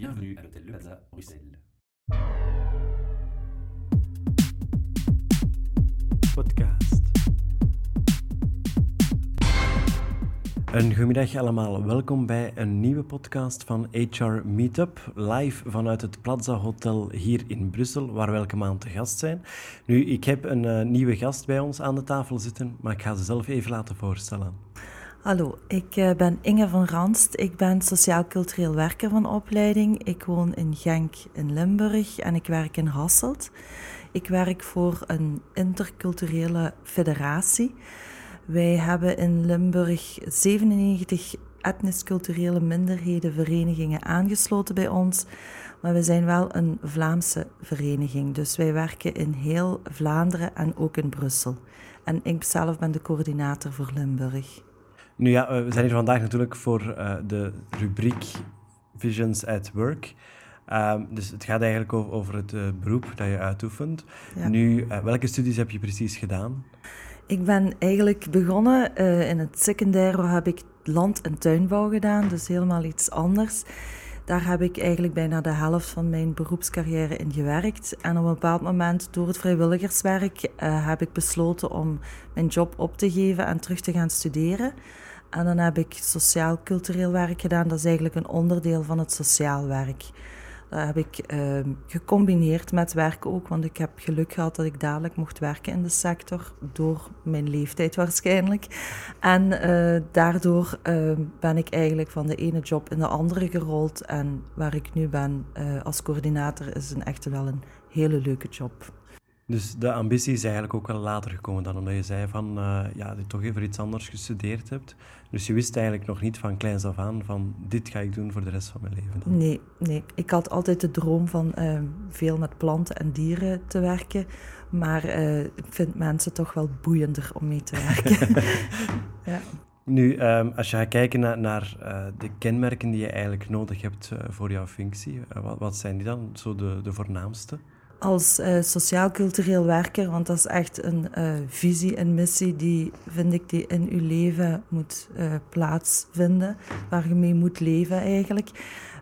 Bienvenue à l'hôtel Le Plaza, Bruxelles. podcast. Een goedemiddag allemaal. Welkom bij een nieuwe podcast van HR Meetup, live vanuit het Plaza Hotel hier in Brussel, waar we elke maand te gast zijn. Nu, ik heb een eh, nieuwe gast bij ons aan de tafel zitten, maar ik ga ze zelf even laten voorstellen. Hallo, ik eh, ben Inge van Ranst. Ik ben sociaal-cultureel werker van opleiding. Ik woon in Genk in Limburg en ik werk in Hasselt. Ik werk voor een interculturele federatie. Wij hebben in Limburg 97 etnisch-culturele minderhedenverenigingen aangesloten bij ons. Maar we zijn wel een Vlaamse vereniging. Dus wij werken in heel Vlaanderen en ook in Brussel. En ik zelf ben de coördinator voor Limburg. Nu ja, eh, we zijn hier vandaag natuurlijk voor eh, de rubriek Visions at Work. Ehm, dus het gaat eigenlijk over, over het eh, beroep dat je uitoefent. Ja. Nu, welke studies heb je precies gedaan? Ik ben eigenlijk begonnen in het secundair, heb ik land- en tuinbouw gedaan, dus helemaal iets anders. Daar heb ik eigenlijk bijna de helft van mijn beroepscarrière in gewerkt. En op een bepaald moment, door het vrijwilligerswerk, heb ik besloten om mijn job op te geven en terug te gaan studeren. En dan heb ik sociaal-cultureel werk gedaan. Dat is eigenlijk een onderdeel van het sociaal werk. Dat heb ik eh, gecombineerd met werken ook, want ik heb geluk gehad dat ik dadelijk mocht werken in de sector, door mijn leeftijd waarschijnlijk. En eh, daardoor eh, ben ik eigenlijk van de ene job in de andere gerold. En waar ik nu ben eh, als coördinator is een echt wel een hele leuke job. Dus de ambitie is eigenlijk ook wel later gekomen dan omdat je zei van, eh, ja, dat je toch even iets anders gestudeerd hebt. Dus je wist eigenlijk nog niet van kleins af aan van, dit ga ik doen voor de rest van mijn leven. Dan. Nee, nee. Ik had altijd de droom van eh, veel met planten en dieren te werken. Maar eh, ik vind mensen toch wel boeiender om mee te werken. ja. Nu, ehm, als je gaat kijken naar, naar de kenmerken die je eigenlijk nodig hebt voor jouw functie, wat, wat zijn die dan, zo de, de voornaamste? Als eh, sociaal-cultureel werker, want dat is echt een eh, visie en missie die, vind ik, die in uw leven moet eh, plaatsvinden, waar je mee moet leven eigenlijk.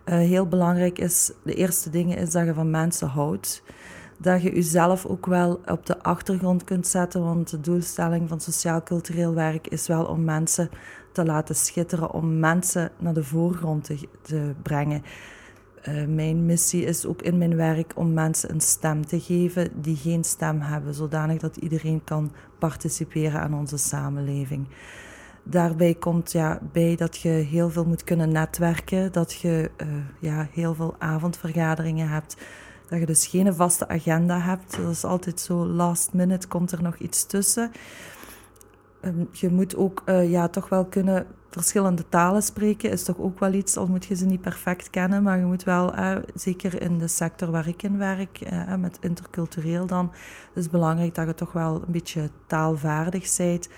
Heel belangrijk is, de eerste dingen is dat je van mensen houdt. Dat je jezelf ook wel op de achtergrond kunt zetten, want de doelstelling van sociaal-cultureel werk is wel om mensen te laten schitteren, om mensen naar de voorgrond te, te brengen. Uh, mijn missie is ook in mijn werk om mensen een stem te geven die geen stem hebben, zodanig dat iedereen kan participeren aan onze samenleving. Daarbij komt ja, bij dat je heel veel moet kunnen netwerken, dat je uh, ja, heel veel avondvergaderingen hebt, dat je dus geen vaste agenda hebt. Dat is altijd zo last minute, komt er nog iets tussen. Um, je moet ook uh, ja, toch wel kunnen verschillende talen spreken, is toch ook wel iets, al moet je ze niet perfect kennen, maar je moet wel, uh, zeker in de sector waar ik in werk, uh, met intercultureel dan, is het belangrijk dat je toch wel een beetje taalvaardig bent,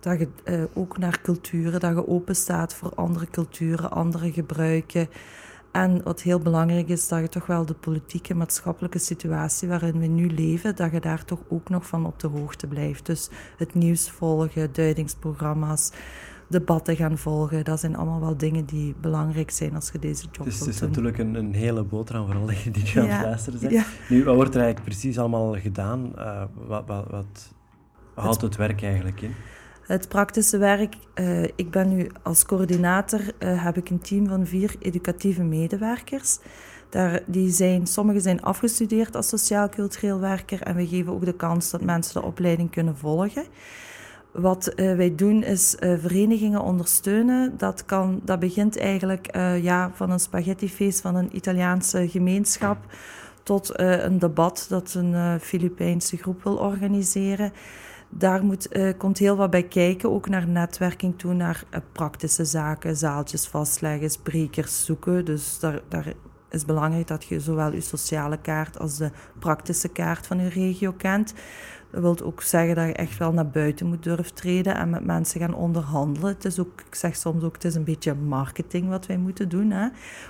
dat je uh, ook naar culturen, dat je open staat voor andere culturen, andere gebruiken. En wat heel belangrijk is, dat je toch wel de politieke, maatschappelijke situatie waarin we nu leven, dat je daar toch ook nog van op de hoogte blijft. Dus het nieuws volgen, duidingsprogramma's, debatten gaan volgen. Dat zijn allemaal wel dingen die belangrijk zijn als je deze job dus Het is doen. natuurlijk een, een hele boterham voor alle die nu aan het luisteren zijn. ja. Nu, wat wordt er eigenlijk precies allemaal gedaan? Uh, wat, wat, wat houdt het werk eigenlijk in? Het praktische werk, uh, ik ben nu als coördinator, uh, heb ik een team van vier educatieve medewerkers. Daar, die zijn, sommigen zijn afgestudeerd als sociaal-cultureel werker en we geven ook de kans dat mensen de opleiding kunnen volgen. Wat uh, wij doen is verenigingen ondersteunen. Dat, kan, dat begint eigenlijk ja, van een spaghettifeest van een Italiaanse gemeenschap tot een debat dat een Filipijnse groep wil organiseren daar moet, komt heel wat bij kijken, ook naar netwerking toe, naar praktische zaken, zaaltjes vastleggen, sprekers zoeken. Dus daar, daar is belangrijk dat je zowel je sociale kaart als de praktische kaart van je regio kent. Dat wil ook zeggen dat je echt wel naar buiten moet durven treden en met mensen gaan onderhandelen. Het is ook, ik zeg soms ook, het is een beetje marketing wat wij moeten doen. Hè?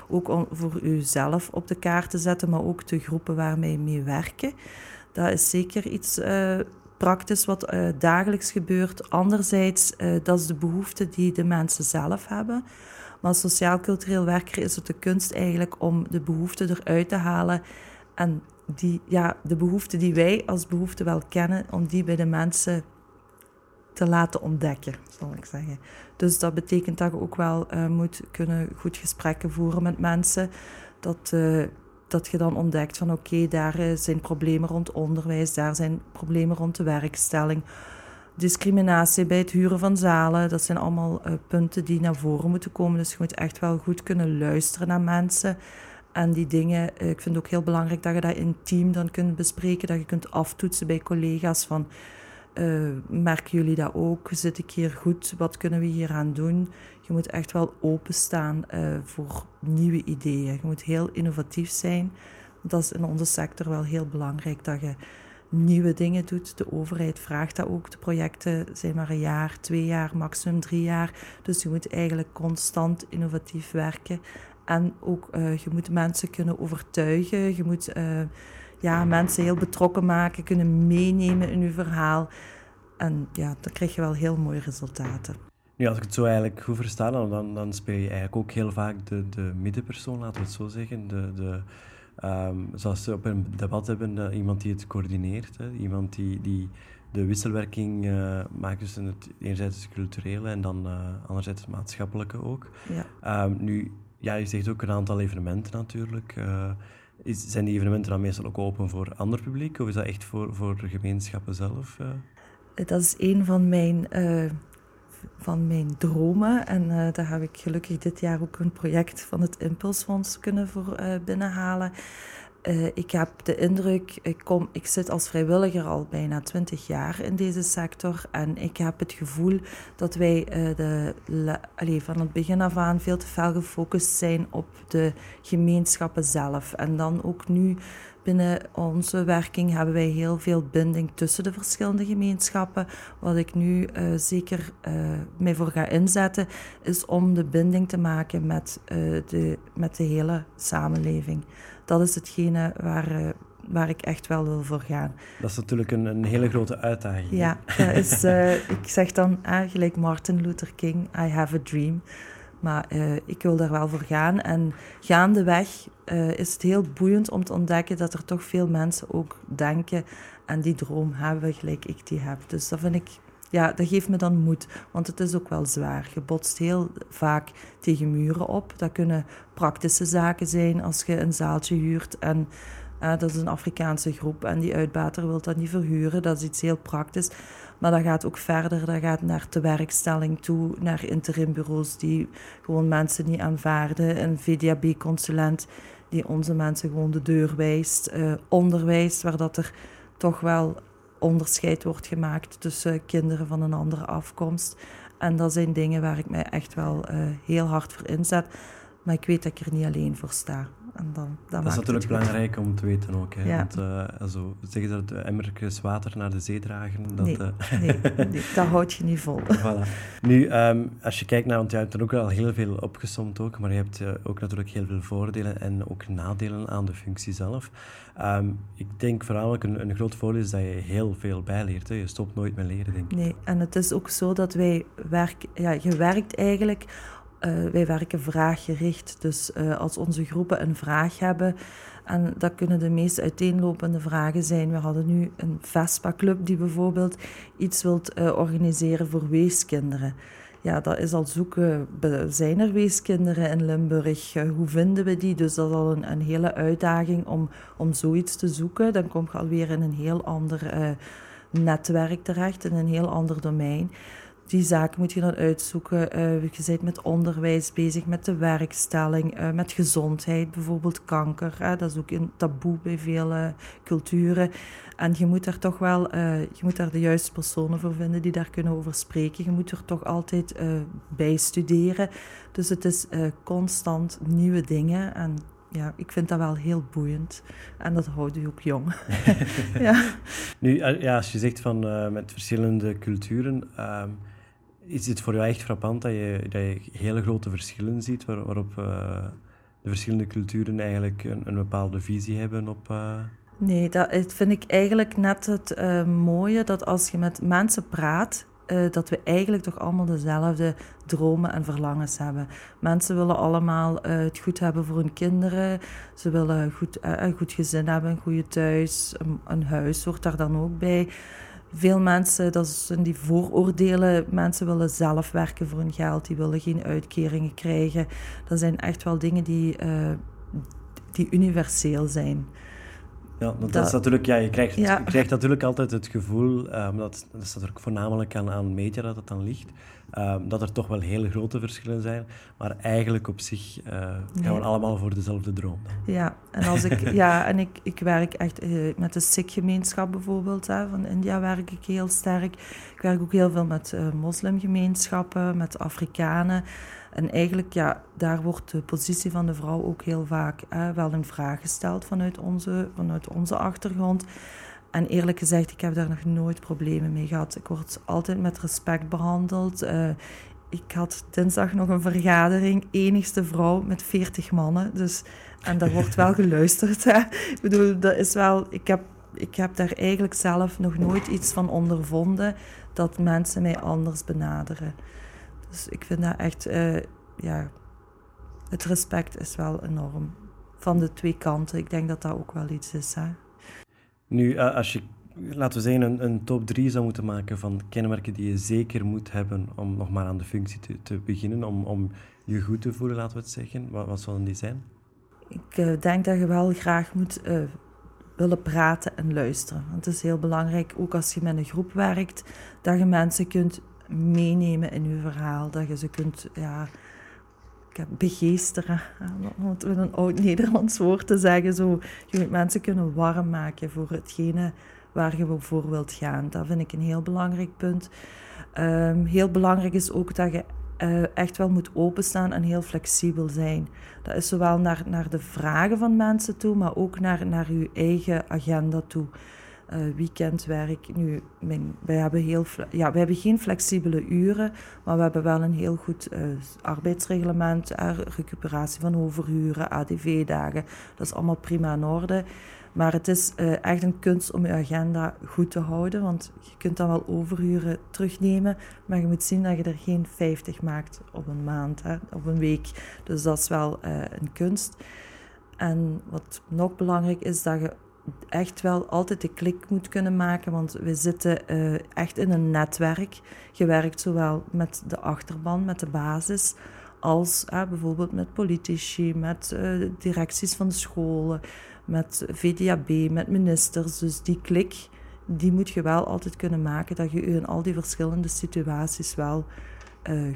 Ook om voor uzelf op de kaart te zetten, maar ook de groepen waarmee je mee werken. Dat is zeker iets... Uh, praktisch wat uh, dagelijks gebeurt. Anderzijds, uh, dat is de behoefte die de mensen zelf hebben. Maar als sociaal-cultureel werker is het de kunst eigenlijk om de behoeften eruit te halen en die, ja, de behoeften die wij als behoefte wel kennen, om die bij de mensen te laten ontdekken, zal ik zeggen. Dus dat betekent dat je ook wel uh, moet kunnen goed gesprekken voeren met mensen. Dat, uh, dat je dan ontdekt van oké, daar uh, zijn problemen rond onderwijs, daar zijn problemen rond de werkstelling. Discriminatie bij het huren van zalen, dat zijn allemaal punten die naar voren moeten komen. Dus je moet echt wel goed kunnen luisteren naar mensen. En die dingen, ik vind het ook heel belangrijk dat je dat intiem dan kunt bespreken, dat je kunt aftoetsen bij collega's van uh, merken jullie dat ook? Zit ik hier goed? Wat kunnen we hier aan doen? Je moet echt wel openstaan uh, voor nieuwe ideeën. Je moet heel innovatief zijn. Dat is in onze sector wel heel belangrijk dat je nieuwe dingen doet. De overheid vraagt dat ook. De projecten zijn maar een jaar, twee jaar, maximum drie jaar. Dus je moet eigenlijk constant innovatief werken. En ook uh, je moet mensen kunnen overtuigen. Je moet ja, mensen heel betrokken maken, kunnen meenemen in uw verhaal. En ja, dan krijg je wel heel mooie resultaten. Nu, als ik het zo eigenlijk goed versta, dan, dan speel je eigenlijk ook heel vaak de, de middenpersoon, laten we het zo zeggen. De, de, um, zoals ze op een debat hebben, de, iemand die het coördineert. Hè, iemand die, die de wisselwerking uh, maakt tussen het enerzijds het culturele en dan uh, anderzijds het maatschappelijke ook. Ja. Um, nu, ja, je zegt ook een aantal evenementen natuurlijk. Uh, is, zijn die evenementen dan meestal ook open voor ander publiek? Of is dat echt voor, voor de gemeenschappen zelf? Dat is een van mijn, van mijn dromen. En daar heb ik gelukkig dit jaar ook een project van het Impulsfonds kunnen voor binnenhalen. ik heb de indruk, ik, kom, ik zit als vrijwilliger al bijna twintig jaar in deze sector. En ik heb het gevoel dat wij de, allez, van het begin af aan veel te veel gefocust zijn op de gemeenschappen zelf. En dan ook nu binnen onze werking hebben wij heel veel binding tussen de verschillende gemeenschappen. Wat ik nu uh, zeker uh, mij voor ga inzetten, is om de binding te maken met, uh, de, met de hele samenleving. Dat is hetgene waar, waar ik echt wel wil voor gaan. Dat is natuurlijk een, een hele grote uitdaging. Ja, dat is, ik zeg dan gelijk Martin Luther King, I have a dream. Maar uh, ik wil daar wel voor gaan. En gaandeweg uh, is het heel boeiend om te ontdekken dat er toch veel mensen ook denken en die droom hebben gelijk ik die heb. Dus dat vind ik, ja, dat geeft me dan moed. Want het is ook wel zwaar. Je botst heel vaak tegen muren op. Dat kunnen praktische zaken zijn als je een zaaltje huurt en dat is een Afrikaanse groep en die uitbater wil dat niet verhuren. Dat is iets heel praktisch. Maar dat gaat ook verder. Dat gaat naar de werkstelling toe, naar interimbureaus die gewoon mensen niet aanvaarden. Een VDAB-consulent die onze mensen gewoon de deur wijst. Uh, onderwijs, waar dat er toch wel onderscheid wordt gemaakt tussen kinderen van een andere afkomst. En dat zijn dingen waar ik mij echt wel uh, heel hard voor inzet. Maar ik weet dat ik er niet alleen voor sta. En dan, dan dat is natuurlijk belangrijk om te weten ook. Hè? Want uh, also, zeggen dat de emmertjes water naar de zee dragen, dat... Nee, uh... nee, nee, dat houd je niet vol. voilà. Nu, um, als je kijkt naar... Want je hebt er ook al heel veel opgesomd ook, maar je hebt uh, ook natuurlijk heel veel voordelen en ook nadelen aan de functie zelf. Um, ik denk vooral een, een groot voordeel is dat je heel veel bijleert. Hè? Je stopt nooit met leren, denk ik. Nee, en het is ook zo dat wij werk... Ja, je werkt eigenlijk uh, wij werken vraaggericht. Dus uh, als onze groepen een vraag hebben, en dat kunnen de meest uiteenlopende vragen zijn. We hadden nu een Vespa-club die bijvoorbeeld iets wilt uh, organiseren voor weeskinderen. Ja, dat is al zoeken. Zijn er weeskinderen in Limburg? hoe vinden we die? Dus dat is al een, een, hele uitdaging om, om zoiets te zoeken. Dan kom je alweer in een heel ander netwerk terecht, in een heel ander domein die zaken moet je dan uitzoeken. Uh, je bent met onderwijs bezig, met de werkstelling, uh, met gezondheid, bijvoorbeeld kanker. Uh, dat is ook een taboe bij vele culturen. En je moet daar toch wel je moet daar de juiste personen voor vinden die daar kunnen over spreken. Je moet er toch altijd bij studeren. Dus het is constant nieuwe dingen. En ja, ik vind dat wel heel boeiend. En dat houdt u ook jong. ja. Nu, ja, als je zegt van met verschillende culturen. Ehm, is het voor jou echt frappant dat je, dat je hele grote verschillen ziet waar, waarop uh, de verschillende culturen eigenlijk een, een bepaalde visie hebben op... Uh... Nee, dat vind ik eigenlijk net het uh, mooie, dat als je met mensen praat dat we eigenlijk toch allemaal dezelfde dromen en verlangens hebben. Mensen willen allemaal het goed hebben voor hun kinderen. Ze willen goed, een goed gezin hebben, een goede thuis, een, een, huis hoort daar dan ook bij. Veel mensen, dat zijn die vooroordelen, mensen willen zelf werken voor hun geld, die willen geen uitkeringen krijgen. Dat zijn echt wel dingen die, die universeel zijn. Ja, dat, dat, is natuurlijk, ja, je, krijgt, je krijgt natuurlijk altijd het gevoel, um, dat, dat is natuurlijk voornamelijk aan, aan media dat het dan ligt, um, dat er toch wel hele grote verschillen zijn, maar eigenlijk op zich uh, gaan we allemaal voor dezelfde droom. Ja, en, als ik, ja, en ik, ik werk echt uh, met de Sikh-gemeenschap bijvoorbeeld, hè, van India werk ik heel sterk. Ik werk ook heel veel met uh, moslimgemeenschappen, met Afrikanen. En eigenlijk, ja, daar wordt de positie van de vrouw ook heel vaak hè, wel in vraag gesteld vanuit onze, vanuit onze achtergrond. En eerlijk gezegd, ik heb daar nog nooit problemen mee gehad. Ik word altijd met respect behandeld. Uh, ik had dinsdag nog een vergadering, enigste vrouw met 40 mannen. Dus, en daar wordt wel geluisterd. Hè. Ik bedoel, dat is wel. Ik heb, ik heb daar eigenlijk zelf nog nooit iets van ondervonden dat mensen mij anders benaderen. Dus ik vind dat echt, uh, ja, het respect is wel enorm. Van de twee kanten. Ik denk dat dat ook wel iets is. Hè. Nu, uh, als je, laten we zeggen, een, een, top 3 zou moeten maken van kenmerken die je zeker moet hebben om nog maar aan de functie te, te beginnen, om, om je goed te voelen, laten we het zeggen. Wat, wat die zijn? Ik uh, denk dat je wel graag moet willen praten en luisteren. Want het is heel belangrijk, ook als je met een groep werkt, dat je mensen kunt meenemen in je verhaal. Dat je ze kunt ja, begeesteren, om het met een oud-Nederlands woord te zeggen. Zo, je moet mensen kunnen warm maken voor hetgene waar je voor wilt gaan. Dat vind ik een heel belangrijk punt. Um, heel belangrijk is ook dat je uh, echt wel moet openstaan en heel flexibel zijn. Dat is zowel naar, naar de vragen van mensen toe, maar ook naar, naar je eigen agenda toe uh, weekendwerk. Nu, mijn, wij, hebben heel, ja, wij hebben geen flexibele uren, maar we hebben wel een heel goed uh, arbeidsreglement, recuperatie van overuren, ADV-dagen. Dat is allemaal prima in orde. Maar het is echt een kunst om je agenda goed te houden, want je kunt dan wel overuren terugnemen, maar je moet zien dat je er geen 50 maakt op een maand, hè, op een week. Dus dat is wel een kunst. En wat nog belangrijk is, dat je echt wel altijd de klik moet kunnen maken, want we zitten uh, echt in een netwerk. Je werkt zowel met de achterban, met de basis, als uh, bijvoorbeeld met politici, met uh, directies van scholen, met VDAB, met ministers. Dus die klik, die moet je wel altijd kunnen maken, dat je in al die verschillende situaties wel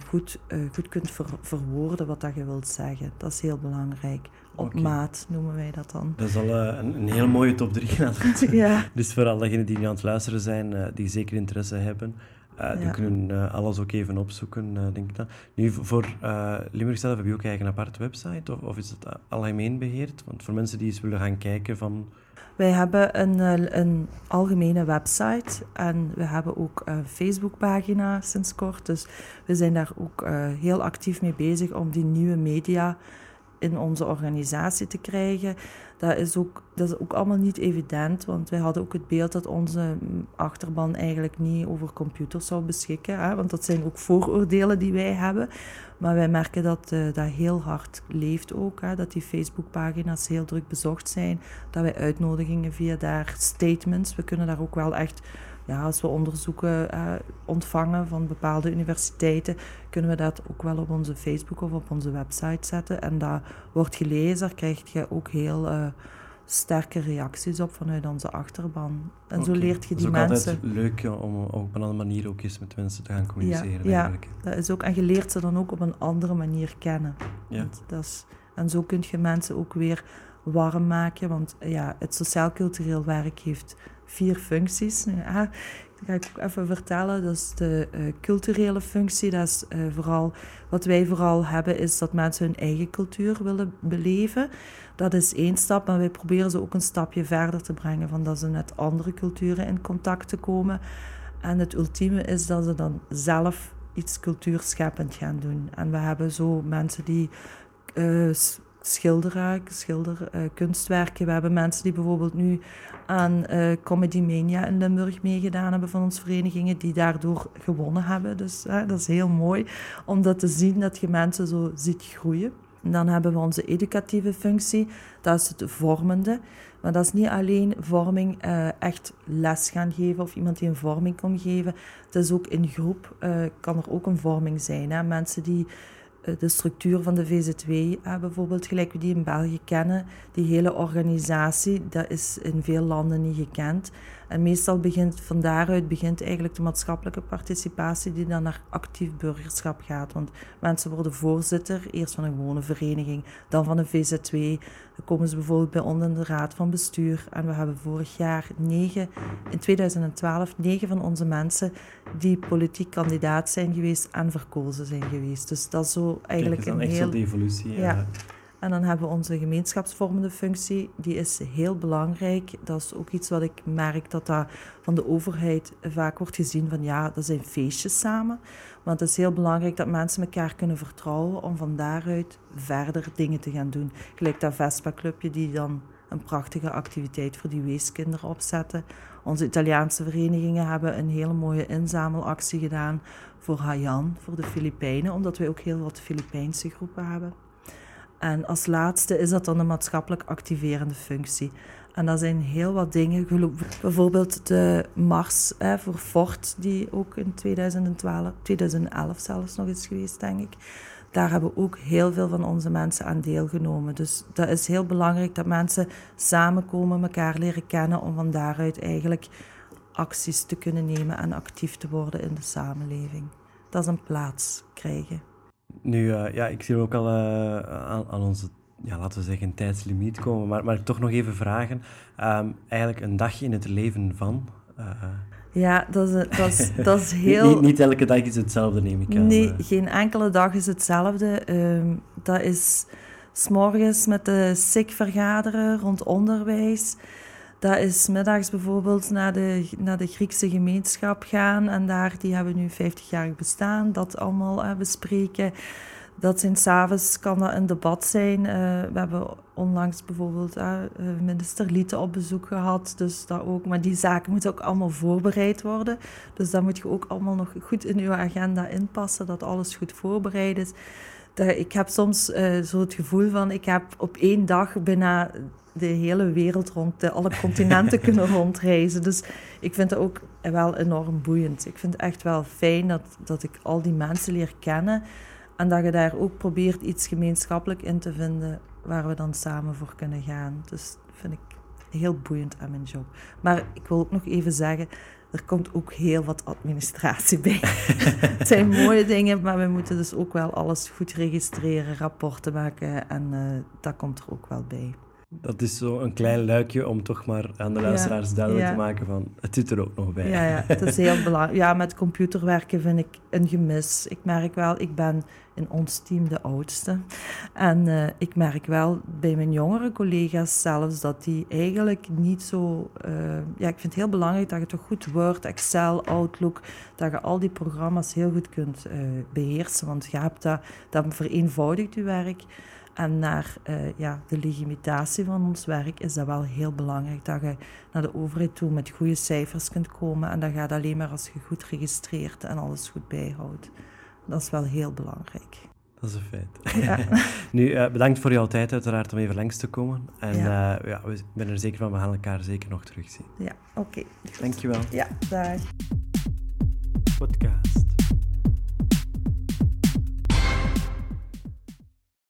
goed, goed kunt ver verwoorden wat dat je wilt zeggen. Dat is heel belangrijk op maat noemen wij dat dan. Dat is al uh, een, een heel mooie top 3 ja. Dus voor allen die nu aan het luisteren zijn, uh, die zeker interesse hebben, uh, die kunnen alles ook even opzoeken, denk ik dan. Nu, voor Limburg zelf heb je ook eigenlijk een aparte website, of, of is het algemeen beheerd? Want voor mensen die eens willen gaan kijken van... Wij hebben een, een algemene website en we hebben ook een Facebookpagina sinds kort. Dus we zijn daar ook heel actief mee bezig om die nieuwe media in onze organisatie te krijgen. Dat is, ook, dat is ook allemaal niet evident, want wij hadden ook het beeld dat onze achterban eigenlijk niet over computers zou beschikken. Hè? Want dat zijn ook vooroordelen die wij hebben. Maar wij merken dat uh, dat heel hard leeft ook. Hè? Dat die Facebookpagina's heel druk bezocht zijn. Dat wij uitnodigingen via daar, statements, we kunnen daar ook wel echt ja, als we onderzoeken uh, ontvangen van bepaalde universiteiten, kunnen we dat ook wel op onze Facebook of op onze website zetten. En dat wordt gelezen, daar krijg je ook heel uh, sterke reacties op vanuit onze achterban. En zo leert je die mensen... Het is ook altijd leuk om op een andere manier ook eens met mensen te gaan communiceren. Ja, ja dat is ook, en je leert ze dan ook op een andere manier kennen. Ja. Dat is, en zo kun je mensen ook weer warm maken, want ja, het sociaal-cultureel werk heeft vier functies. Ja, dat ga ik ook even vertellen. Dat is de uh, culturele functie. Dat is uh, vooral, wat wij vooral hebben, is dat mensen hun eigen cultuur willen beleven. Dat is één stap, maar wij proberen ze ook een stapje verder te brengen, van dat ze met andere culturen in contact te komen. En het ultieme is dat ze dan zelf iets cultuurscheppend gaan doen. En we hebben zo mensen die schilderen, schilder, uh, kunstwerken. We hebben mensen die bijvoorbeeld nu aan uh, Comedy Mania in Limburg meegedaan hebben van onze verenigingen, die daardoor gewonnen hebben. Dus dat is heel mooi om dat te zien, dat je mensen zo ziet groeien. En dan hebben we onze educatieve functie, dat is het vormende. Maar dat is niet alleen vorming, uh, echt les gaan geven of iemand die een vorming komt geven. Het is ook in groep, kan er ook een vorming zijn. Hè? Mensen die eh, de structuur van de VZW, uh, bijvoorbeeld, gelijk we die in België kennen, die hele organisatie, dat is in veel landen niet gekend. En meestal begint van daaruit begint eigenlijk de maatschappelijke participatie die dan naar actief burgerschap gaat. Want mensen worden voorzitter, eerst van een gewone vereniging, dan van een VZW. Dan komen ze bijvoorbeeld bij ons in de raad van bestuur. En we hebben vorig jaar negen, in 2012, negen van onze mensen die politiek kandidaat zijn geweest en verkozen zijn geweest. Dus dat is zo eigenlijk Kijk, een echt heel... zo de evolutie. Ja. En dan hebben we onze gemeenschapsvormende functie, die is heel belangrijk. Dat is ook iets wat ik merk dat dat van de overheid vaak wordt gezien van ja, dat zijn feestjes samen. Want het is heel belangrijk dat mensen elkaar kunnen vertrouwen om van daaruit verder dingen te gaan doen. Gelijk dat Vespa-clubje die dan een prachtige activiteit voor die weeskinderen opzetten. Onze Italiaanse verenigingen hebben een hele mooie inzamelactie gedaan voor Haiyan, voor de Filipijnen, omdat wij ook heel wat Filipijnse groepen hebben. En als laatste is dat dan de maatschappelijk activerende functie. En dat zijn heel wat dingen. Bijvoorbeeld de Mars hè, voor Fort, die ook in 2012, 2011 zelfs nog is geweest, denk ik. Daar hebben ook heel veel van onze mensen aan deelgenomen. Dus dat is heel belangrijk dat mensen samenkomen, elkaar leren kennen om van daaruit eigenlijk acties te kunnen nemen en actief te worden in de samenleving. Dat is een plaats krijgen. Nu, uh, ja, ik zie ook al uh, aan, aan, onze, ja, laten we zeggen, tijdslimiet komen. Maar, maar toch nog even vragen. Um, eigenlijk een dagje in het leven van... Uh, ja, dat is, dat is, dat is heel... niet, niet, elke dag is hetzelfde, neem ik aan. Nee, geen enkele dag is hetzelfde. Um, dat is s'morgens met de SIC vergaderen rond onderwijs. Dat is middags bijvoorbeeld naar de, naar de Griekse gemeenschap gaan. En daar, die hebben nu 50 jaar bestaan, dat allemaal bespreken. Dat zijn s'avonds, kan dat een debat zijn. Uh, we hebben onlangs bijvoorbeeld uh, minister Liete op bezoek gehad. Dus dat ook. Maar die zaken moeten ook allemaal voorbereid worden. Dus dat moet je ook allemaal nog goed in je agenda inpassen, dat alles goed voorbereid is. Ik heb soms uh, zo het gevoel van, ik heb op één dag bijna de hele wereld rond, de, alle continenten kunnen rondreizen. Dus ik vind het ook wel enorm boeiend. Ik vind het echt wel fijn dat, dat ik al die mensen leer kennen en dat je daar ook probeert iets gemeenschappelijk in te vinden waar we dan samen voor kunnen gaan. Dus dat vind ik heel boeiend aan mijn job. Maar ik wil ook nog even zeggen, er komt ook heel wat administratie bij. het zijn mooie dingen, maar we moeten dus ook wel alles goed registreren, rapporten maken en uh, dat komt er ook wel bij. Dat is zo een klein luikje om toch maar aan de luisteraars duidelijk te maken van het zit er ook nog bij. Ja, ja het is heel belangrijk. Ja, met computerwerken vind ik een gemis. Ik merk wel, ik ben in ons team de oudste. En uh, ik merk wel bij mijn jongere collega's zelfs dat die eigenlijk niet zo... Uh, ja, ik vind het heel belangrijk dat je toch goed Word, Excel, Outlook, dat je al die programma's heel goed kunt uh, beheersen. Want je hebt dat, dat vereenvoudigt je werk. En naar uh, ja, de legitimatie van ons werk is dat wel heel belangrijk. Dat je naar de overheid toe met goede cijfers kunt komen. En dat gaat alleen maar als je goed registreert en alles goed bijhoudt. Dat is wel heel belangrijk. Dat is een feit. Ja. nu, uh, bedankt voor jouw tijd uiteraard om even langs te komen. En ja. Uh, ja, ik ben er zeker van, we gaan elkaar zeker nog terugzien. Ja, oké. Okay. Dankjewel. Ja, dag. Podcast.